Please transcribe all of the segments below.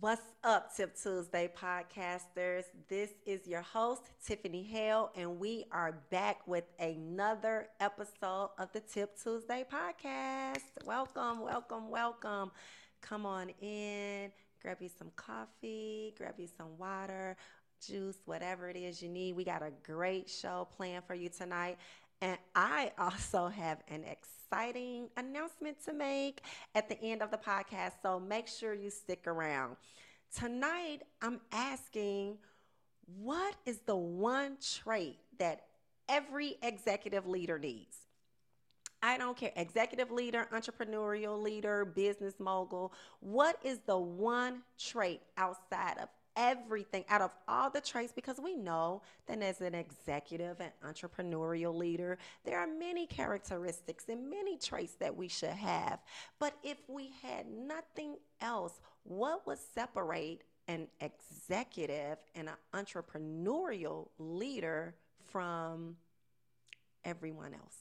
What's up, Tip Tuesday podcasters? This is your host, Tiffany Hale, and we are back with another episode of the Tip Tuesday podcast. Welcome, welcome, welcome. Come on in, grab you some coffee, grab you some water, juice, whatever it is you need. We got a great show planned for you tonight. And I also have an exciting announcement to make at the end of the podcast. So make sure you stick around. Tonight, I'm asking what is the one trait that every executive leader needs? I don't care, executive leader, entrepreneurial leader, business mogul. What is the one trait outside of everything out of all the traits because we know that as an executive and entrepreneurial leader, there are many characteristics and many traits that we should have. But if we had nothing else, what would separate an executive and an entrepreneurial leader from everyone else?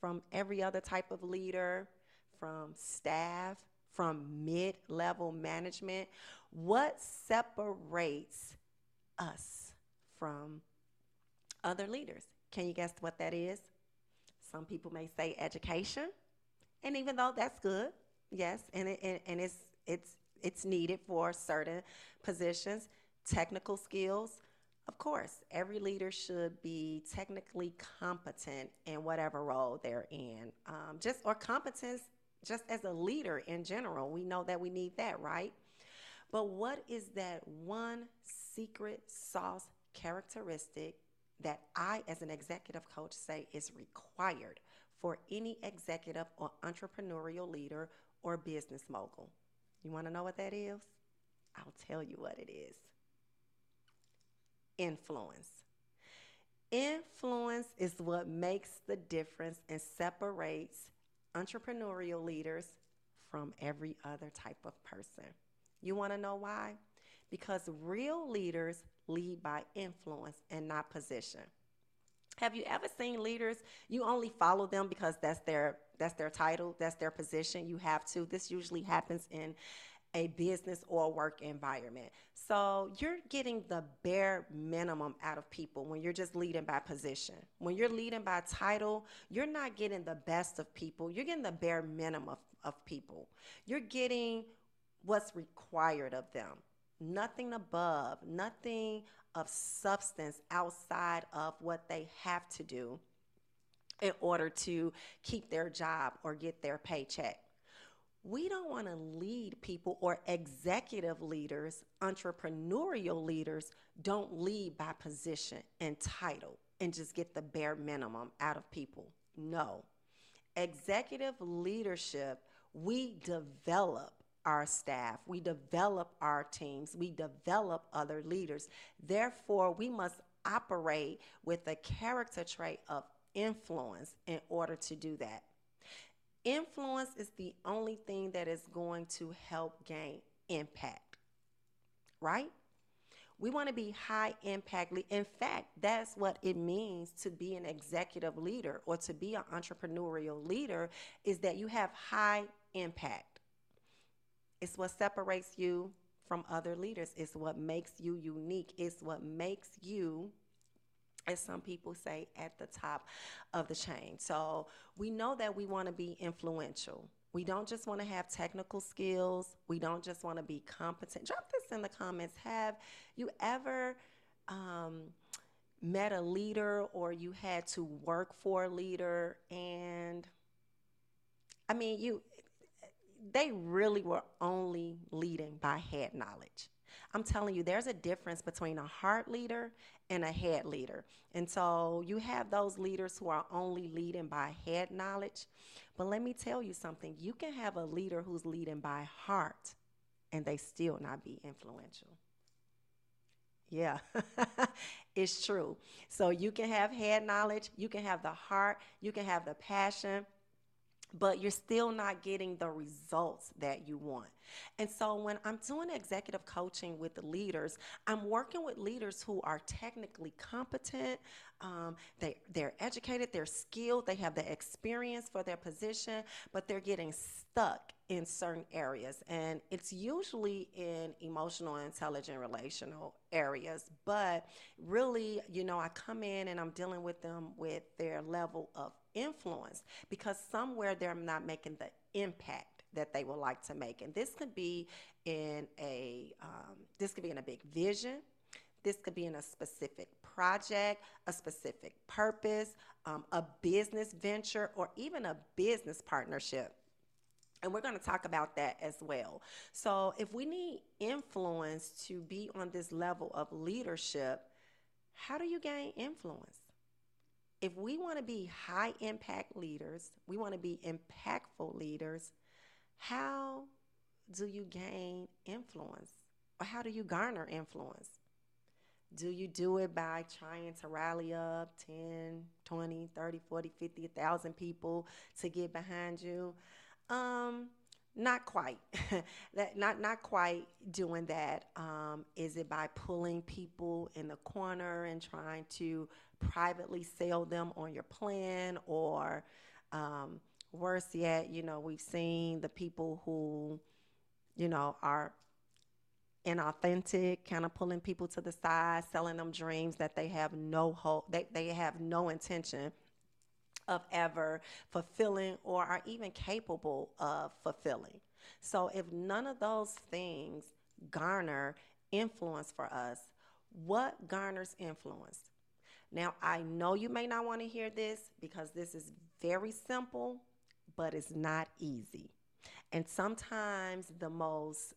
From every other type of leader, from staff, from mid level management. What separates us from other leaders? Can you guess what that is? Some people may say education. And even though that's good, yes, and, it, and, and it's, it's, it's needed for certain positions, technical skills, of course, every leader should be technically competent in whatever role they're in. Um, just or competence just as a leader in general. We know that we need that, right? But what is that one secret sauce characteristic that I, as an executive coach, say is required for any executive or entrepreneurial leader or business mogul? You want to know what that is? I'll tell you what it is influence. Influence is what makes the difference and separates entrepreneurial leaders from every other type of person. You want to know why? Because real leaders lead by influence and not position. Have you ever seen leaders you only follow them because that's their that's their title, that's their position, you have to. This usually happens in a business or work environment. So you're getting the bare minimum out of people when you're just leading by position. When you're leading by title, you're not getting the best of people. You're getting the bare minimum of, of people. You're getting what's required of them. Nothing above, nothing of substance outside of what they have to do in order to keep their job or get their paycheck we don't want to lead people or executive leaders, entrepreneurial leaders don't lead by position and title and just get the bare minimum out of people. No. Executive leadership, we develop our staff, we develop our teams, we develop other leaders. Therefore, we must operate with a character trait of influence in order to do that. Influence is the only thing that is going to help gain impact, right? We want to be high impact. In fact, that's what it means to be an executive leader or to be an entrepreneurial leader is that you have high impact. It's what separates you from other leaders. It's what makes you unique. It's what makes you as some people say, at the top of the chain. So we know that we want to be influential. We don't just want to have technical skills. We don't just want to be competent. Drop this in the comments. Have you ever um, met a leader or you had to work for a leader and I mean, you they really were only leading by head knowledge. I'm telling you, there's a difference between a heart leader and a head leader. And so you have those leaders who are only leading by head knowledge. But let me tell you something you can have a leader who's leading by heart and they still not be influential. Yeah, it's true. So you can have head knowledge, you can have the heart, you can have the passion, but you're still not getting the results that you want. And so when I'm doing executive coaching with the leaders, I'm working with leaders who are technically competent, um, they, they're educated, they're skilled, they have the experience for their position, but they're getting stuck in certain areas and it's usually in emotional intelligent relational areas but really you know i come in and i'm dealing with them with their level of influence because somewhere they're not making the impact that they would like to make and this could be in a um, this could be in a big vision this could be in a specific project, a specific purpose, um, a business venture, or even a business partnership. And we're going to talk about that as well. So, if we need influence to be on this level of leadership, how do you gain influence? If we want to be high impact leaders, we want to be impactful leaders, how do you gain influence? Or how do you garner influence? Do you do it by trying to rally up 10, 20, 30, 40, 50, 1,000 people to get behind you? Um, not quite. that not not quite doing that. Um, is it by pulling people in the corner and trying to privately sell them on your plan, or um, worse yet, you know, we've seen the people who, you know, are inauthentic, kind of pulling people to the side, selling them dreams that they have no hope, they, they have no intention of ever fulfilling or are even capable of fulfilling. So if none of those things garner influence for us, what garners influence? Now, I know you may not want to hear this because this is very simple, but it's not easy. And sometimes the most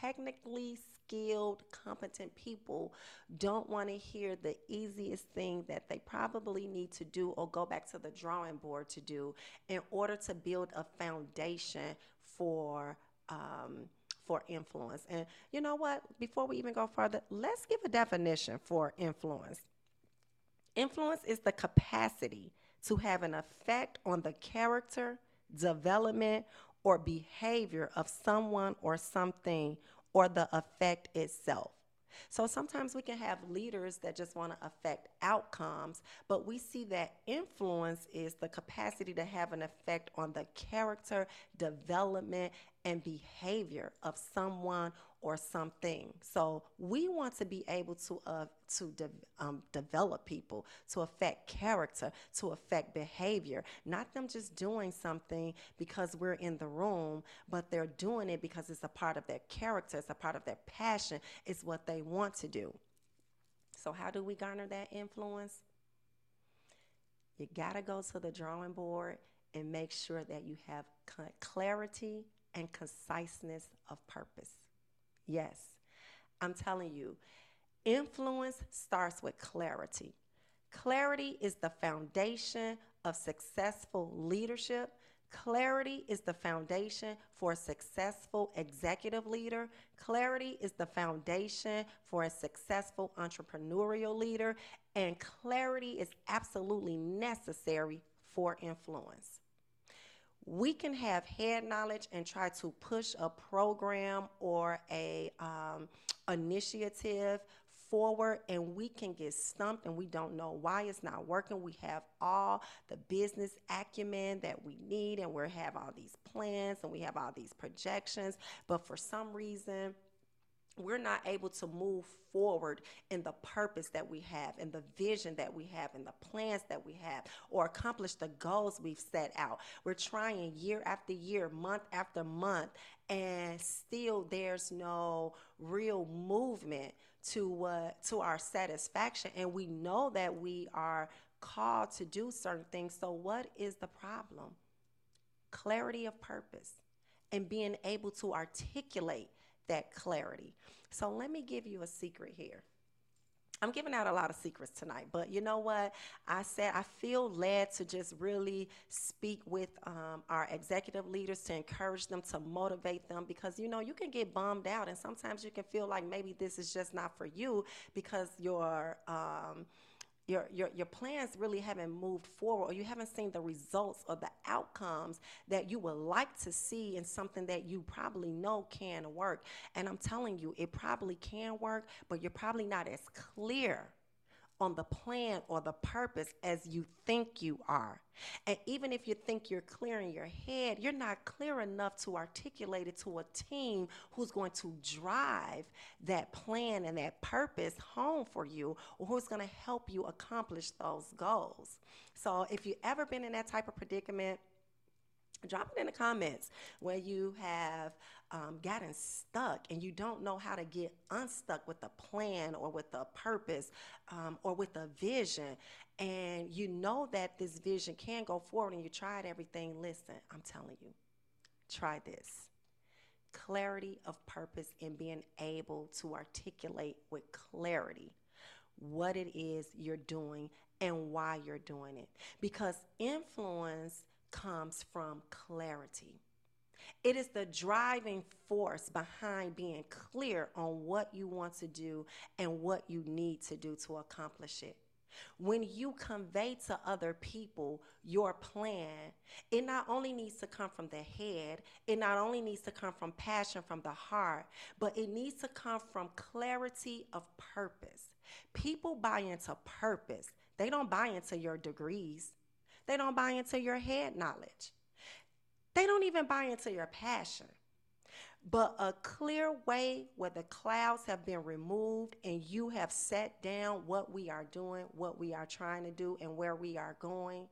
technically skilled, competent people don't want to hear the easiest thing that they probably need to do or go back to the drawing board to do in order to build a foundation for. Um, for influence. And you know what? Before we even go further, let's give a definition for influence. Influence is the capacity to have an effect on the character, development, or behavior of someone or something or the effect itself. So sometimes we can have leaders that just want to affect outcomes, but we see that influence is the capacity to have an effect on the character, development, and behavior of someone or something. So we want to be able to uh, to de- um, develop people, to affect character, to affect behavior. Not them just doing something because we're in the room, but they're doing it because it's a part of their character, it's a part of their passion, it's what they want to do. So how do we garner that influence? You got to go to the drawing board and make sure that you have clarity and conciseness of purpose. Yes, I'm telling you, influence starts with clarity. Clarity is the foundation of successful leadership. Clarity is the foundation for a successful executive leader. Clarity is the foundation for a successful entrepreneurial leader. And clarity is absolutely necessary for influence we can have head knowledge and try to push a program or a um, initiative forward and we can get stumped and we don't know why it's not working. We have all the business acumen that we need and we have all these plans and we have all these projections, but for some reason, we're not able to move forward in the purpose that we have, in the vision that we have, in the plans that we have, or accomplish the goals we've set out. We're trying year after year, month after month, and still there's no real movement to uh, to our satisfaction. And we know that we are called to do certain things. So, what is the problem? Clarity of purpose and being able to articulate that clarity. So let me give you a secret here. I'm giving out a lot of secrets tonight, but you know what? I said I feel led to just really speak with um, our executive leaders to encourage them, to motivate them, because you know, you can get bummed out, and sometimes you can feel like maybe this is just not for you because your um, your, your, your plans really haven't moved forward or you haven't seen the results or the outcomes that you would like to see in something that you probably know can work. And I'm telling you, it probably can work, but you're probably not as clear on the plan or the purpose as you think you are. And even if you think you're clear in your head, you're not clear enough to articulate it to a team who's going to drive that plan and that purpose home for you or who's going to help you accomplish those goals. So if you've ever been in that type of predicament, drop it in the comments where you have um, gotten stuck and you don't know how to get unstuck with a plan or with a purpose um, or with a vision. And you know that this vision can go forward and you tried everything. Listen i'm telling you try this. Clarity of purpose and being able to articulate with clarity what it is you're doing and why you're doing it. Because influence comes from clarity. It is the driving force behind being clear on what you want to do and what you need to do to accomplish it. When you convey to other people your plan, it not only needs to come from the head, it not only needs to come from passion from the heart, but it needs to come from clarity of purpose. People buy into purpose, they don't buy into your degrees. They don't buy into your head knowledge. They don't even buy into your passion. But a clear way where the clouds have been removed and you have set down what we are doing, what we are trying to do, and where we are going,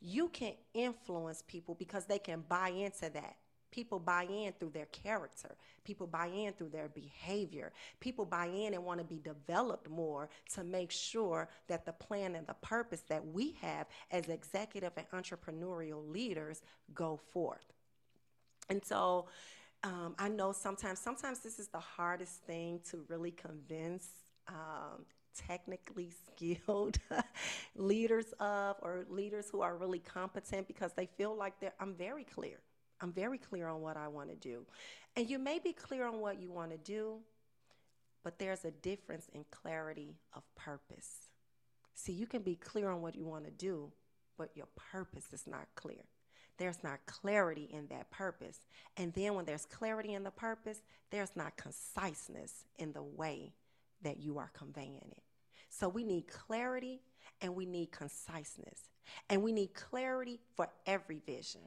you can influence people because they can buy into that. People buy in through their character. People buy in through their behavior. People buy in and want to be developed more to make sure that the plan and the purpose that we have as executive and entrepreneurial leaders go forth. And so um, I know sometimes, sometimes this is the hardest thing to really convince um, technically skilled leaders of or leaders who are really competent because they feel like they're, I'm very clear. I'm very clear on what I want to do. And you may be clear on what you want to do, but there's a difference in clarity of purpose. See, you can be clear on what you want to do, but your purpose is not clear. There's not clarity in that purpose. And then when there's clarity in the purpose, there's not conciseness in the way that you are conveying it. So we need clarity and we need conciseness. And we need clarity for every vision.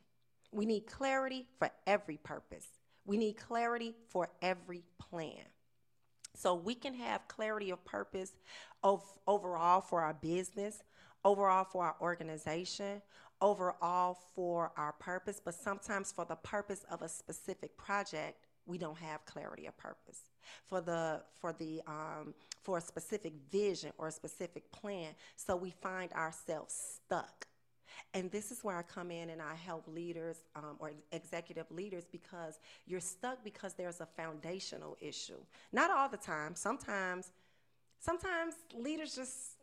We need clarity for every purpose. We need clarity for every plan. So we can have clarity of purpose of overall for our business, overall for our organization, overall for our purpose, but sometimes for the purpose of a specific project, we don't have clarity of purpose. For the for the um, for a specific vision or a specific plan, so we find ourselves stuck and this is where I come in and I help leaders um, or executive leaders because you're stuck because there's a foundational issue. Not all the time. Sometimes, sometimes leaders just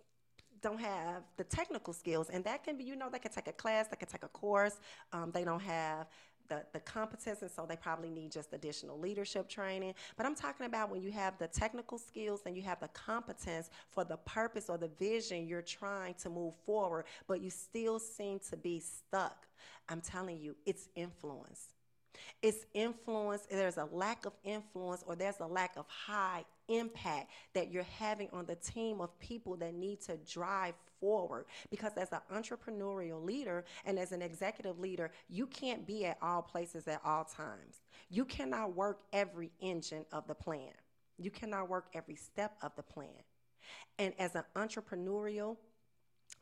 don't have the technical skills, and that can be, you know, they can take a class, they can take a course. Um, they don't have the, the competence, and so they probably need just additional leadership training. But I'm talking about when you have the technical skills and you have the competence for the purpose or the vision you're trying to move forward, but you still seem to be stuck. I'm telling you, it's influence. It's influence, there's a lack of influence or there's a lack of high impact that you're having on the team of people that need to drive forward. Because as an entrepreneurial leader and as an executive leader, you can't be at all places at all times. You cannot work every engine of the plan, you cannot work every step of the plan. And as an entrepreneurial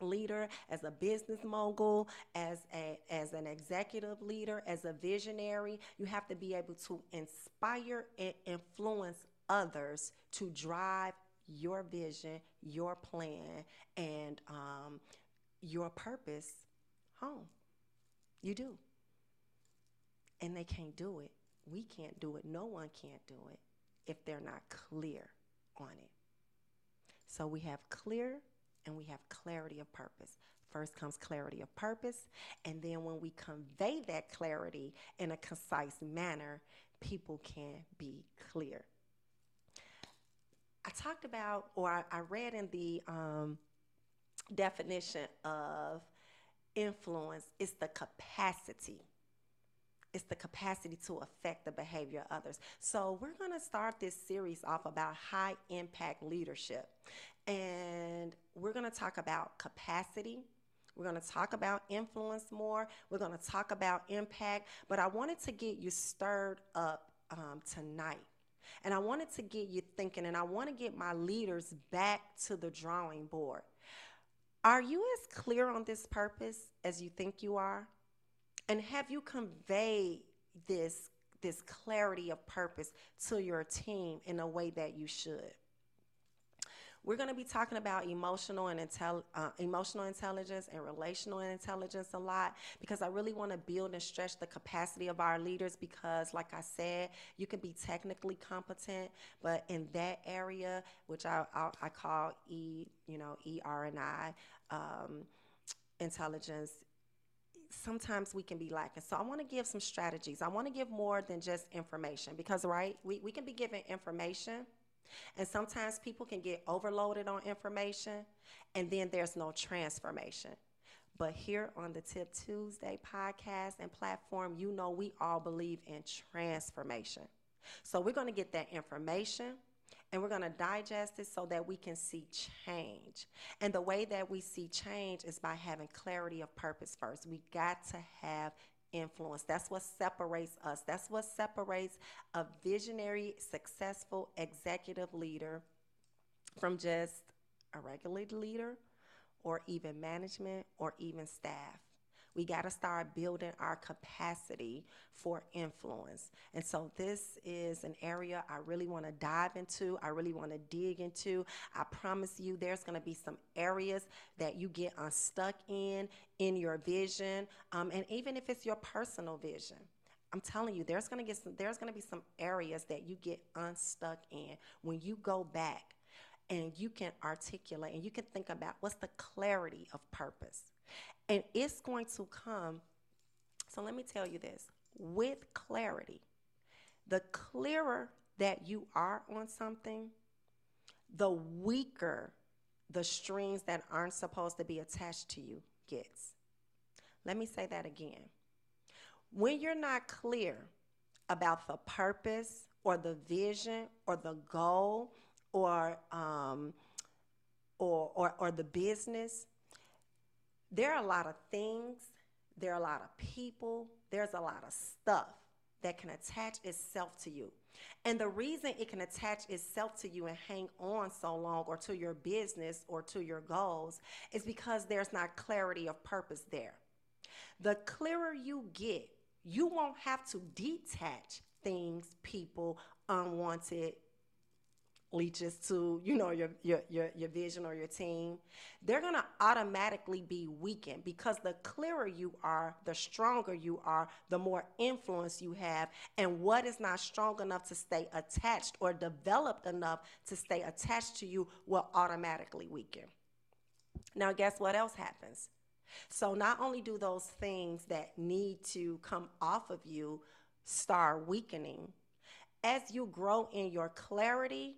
leader, as a business mogul, as a as an executive leader, as a visionary, you have to be able to inspire and influence others to drive your vision, your plan, and um, your purpose home. You do. And they can't do it. We can't do it. No one can't do it if they're not clear on it. So we have clear and we have clarity of purpose. First comes clarity of purpose, and then when we convey that clarity in a concise manner, people can be clear. I talked about, or I, I read in the um, definition of influence, it's the capacity it's the capacity to affect the behavior of others. So, we're going to start this series off about high impact leadership. And we're going to talk about capacity. We're going to talk about influence more. We're going to talk about impact. But I wanted to get you stirred up um, tonight. And I wanted to get you thinking, and I want to get my leaders back to the drawing board. Are you as clear on this purpose as you think you are? And have you conveyed this, this clarity of purpose to your team in a way that you should? We're going to be talking about emotional and intel- uh, emotional intelligence and relational intelligence a lot because I really want to build and stretch the capacity of our leaders because, like I said, you can be technically competent, but in that area, which I, I, I call E, you know, E R and I, um, intelligence, sometimes we can be lacking. So I want to give some strategies. I want to give more than just information because, right, we, we can be given information. And sometimes people can get overloaded on information and then there's no transformation. But here on the Tip Tuesday podcast and platform, you know we all believe in transformation. So we're going to get that information and we're going to digest it so that we can see change. And the way that we see change is by having clarity of purpose first. We got to have influence. That's what separates us. That's what separates a visionary, successful executive leader from just a regular leader or even management or even staff. We got to start building our capacity for influence. And so, this is an area I really want to dive into. I really want to dig into. I promise you, there's going to be some areas that you get unstuck in, in your vision. Um, and even if it's your personal vision. I'm telling you, there's gonna get some, there's gonna be some areas that you get unstuck in when you go back and you can articulate and you can think about what's the clarity of purpose. And it's going to come. So let me tell you this with clarity, the clearer that you are on something, the weaker the strings that aren't supposed to be attached to you gets. Let me say that again. When you're not clear about the purpose or the vision or the goal or um, or, or, or the business, there are a lot of things, there are a lot of people, there's a lot of stuff that can attach itself to you. And the reason it can attach itself to you and hang on so long or to your business or to your goals is because there's not clarity of purpose there. The clearer you get, you won't have to detach things, people, unwanted leeches to you know your, your your your vision or your team they're going to automatically be weakened because the clearer you are the stronger you are the more influence you have. And what is not strong enough to stay attached or developed enough to stay attached to you will automatically weaken. Now guess what else happens? So not only do those things that need to come off of you start weakening as you grow in your clarity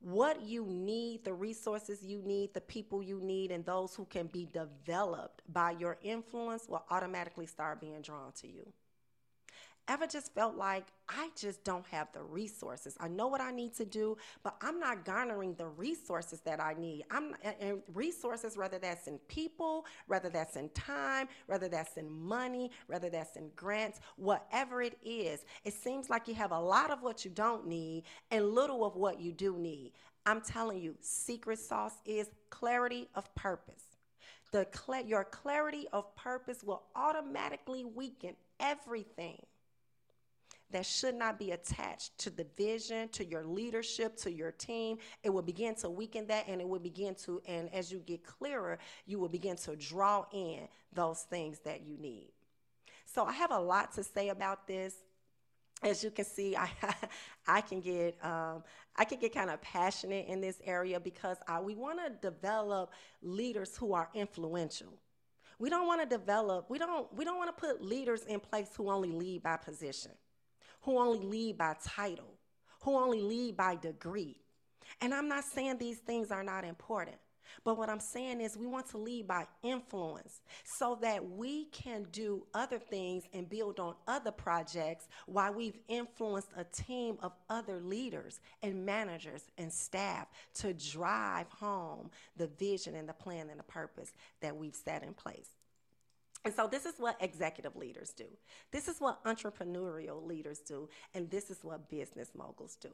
what you need, the resources you need, the people you need, and those who can be developed by your influence will automatically start being drawn to you ever just felt like I just don't have the resources? I know what I need to do, but I'm not garnering the resources that I need. I'm and resources, whether that's in people, whether that's in time, whether that's in money, whether that's in grants, whatever it is. It seems like you have a lot of what you don't need and little of what you do need. I'm telling you, secret sauce is clarity of purpose. The cl- your clarity of purpose will automatically weaken everything that should not be attached to the vision, to your leadership, to your team. It will begin to weaken that and it will begin to, and as you get clearer, you will begin to draw in those things that you need. So I have a lot to say about this. As you can see, I I can get um, I can get kind of passionate in this area because I, we want to develop leaders who are influential. We don't want to develop. We don't we don't want to put leaders in place who only lead by position who only lead by title, who only lead by degree. And I'm not saying these things are not important, But what I'm saying is, we want to lead by influence so that we can do other things and build on other projects while we've influenced a team of other leaders and managers and staff to drive home the vision and the plan and the purpose that we've set in place. And so, this is what executive leaders do. This is what entrepreneurial leaders do. And this is what business moguls do.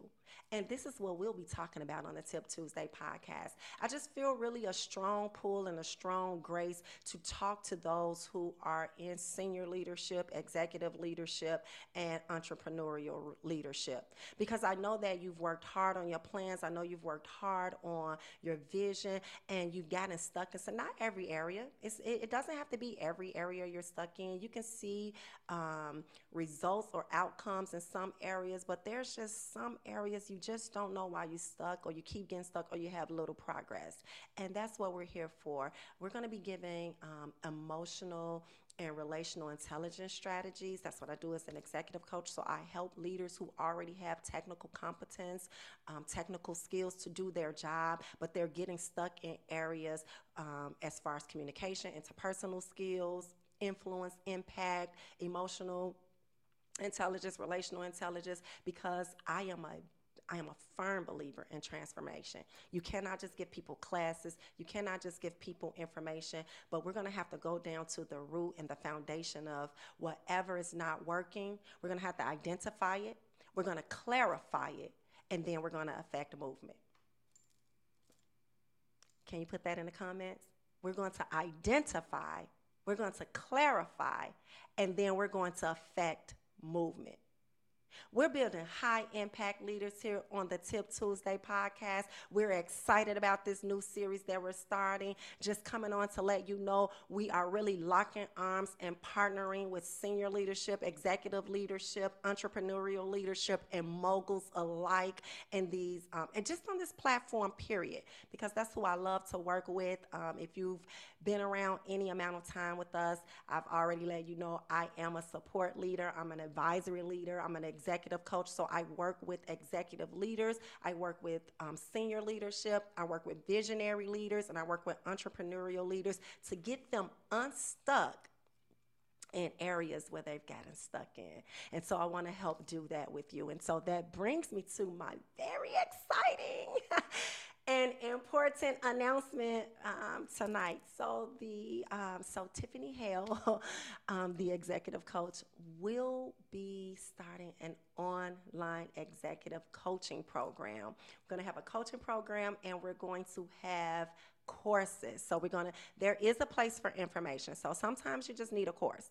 And this is what we'll be talking about on the Tip Tuesday podcast. I just feel really a strong pull and a strong grace to talk to those who are in senior leadership, executive leadership, and entrepreneurial leadership. Because I know that you've worked hard on your plans. I know you've worked hard on your vision and you've gotten stuck in so not every area. It's, it, it doesn't have to be every area you're stuck in. You can see um, results or outcomes in some areas, but there's just some areas you just don't know why you're stuck or you keep getting stuck or you have little progress. And that's what we're here for. We're going to be giving um, emotional and relational intelligence strategies. That's what I do as an executive coach. So I help leaders who already have technical competence, um, technical skills to do their job, but they're getting stuck in areas um, as far as communication, interpersonal skills, influence, impact, emotional intelligence, relational intelligence, because I am a I am a firm believer in transformation. You cannot just give people classes, you cannot just give people information, but we're going to have to go down to the root and the foundation of whatever is not working. We're going to have to identify it, we're going to clarify it, and then we're going to affect movement. Can you put that in the comments? We're going to identify, we're going to clarify, and then we're going to affect movement. We're building high impact leaders here on the Tip Tuesday podcast. We're excited about this new series that we're starting. Just coming on to let you know we are really locking arms and partnering with senior leadership, executive leadership, entrepreneurial leadership, and moguls alike in these, um, and just on this platform, period, because that's who I love to work with. Um, if you've been around any amount of time with us, I've already let you know I am a support leader, I'm an advisory leader, I'm an executive coach. So I work with executive leaders, I work with um, senior leadership, I work with visionary leaders, and I work with entrepreneurial leaders to get them unstuck in areas where they've gotten stuck in. And so I want to help do that with you. And so that brings me to my very exciting an important announcement um, tonight. So the um, so Tiffany Hale, um, the executive coach, will be starting an online executive coaching program. We're going to have a coaching program, and we're going to have courses. So we're going to. There is a place for information. So sometimes you just need a course.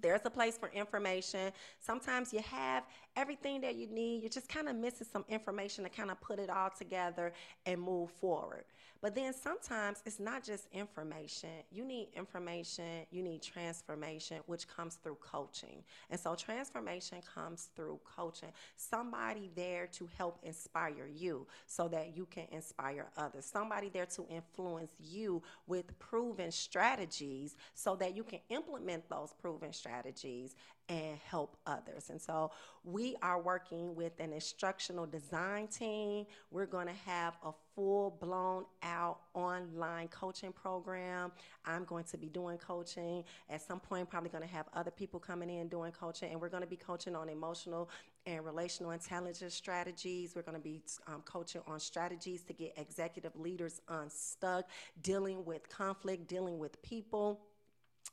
There's a place for information. Sometimes you have everything that you need. You're just kind of missing some information to kind of put it all together and move forward. But then sometimes it's not just information. You need information, you need transformation, which comes through coaching. And so transformation comes through coaching. Somebody there to help inspire you so that you can inspire others. Somebody there to influence you with proven strategies so that you can implement those proven strategies and help others. And so we are working with an instructional design team. We're going to have a full blown out online coaching program. I'm going to be doing coaching. At some point, probably going to have other people coming in doing coaching, and we're going to be coaching on emotional and relational intelligence strategies. We're going to be um, coaching on strategies to get executive leaders unstuck, dealing with conflict, dealing with people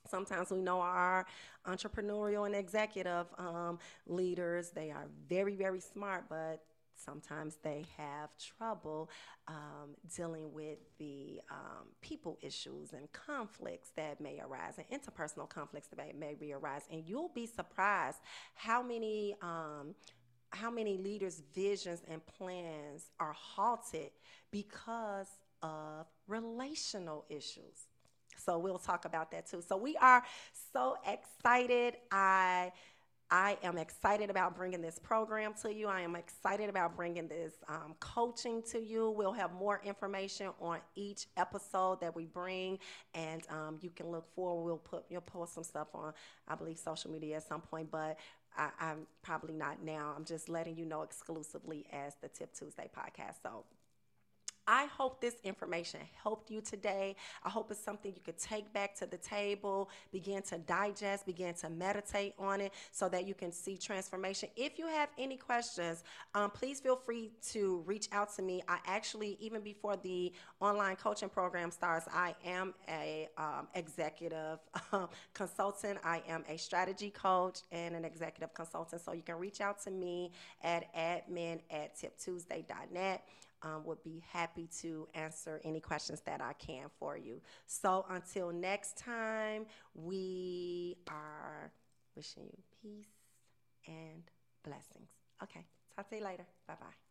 Sometimes we know our entrepreneurial and executive um, leaders, they are very, very smart, but sometimes they have trouble um, dealing with the um, people issues and conflicts that may arise and interpersonal conflicts that may, may be arise. And you'll be surprised how many um, how many leaders' visions and plans are halted because of relational issues. So we'll talk about that too. So we are so excited. I I am excited about bringing this program to you. I am excited about bringing this um, coaching to you. We'll have more information on each episode that we bring, and um, you can look forward. We'll put you'll post some stuff on, I believe, social media at some point, but I, I'm probably not now. I'm just letting you know exclusively as the Tip Tuesday podcast. So I hope this information helped you today. I hope it's something you could take back to the table, begin to digest, begin to meditate on it so that you can see transformation. If you have any questions, um, please feel free to reach out to me. I actually, even before the online coaching program starts, I am a um, executive consultant. I am a strategy coach and an executive consultant. So you can reach out to me at admin at tiptuesday.net um, would be happy to answer any questions that I can for you. So until next time, we are wishing you peace and blessings. Okay, talk to you later. Bye bye.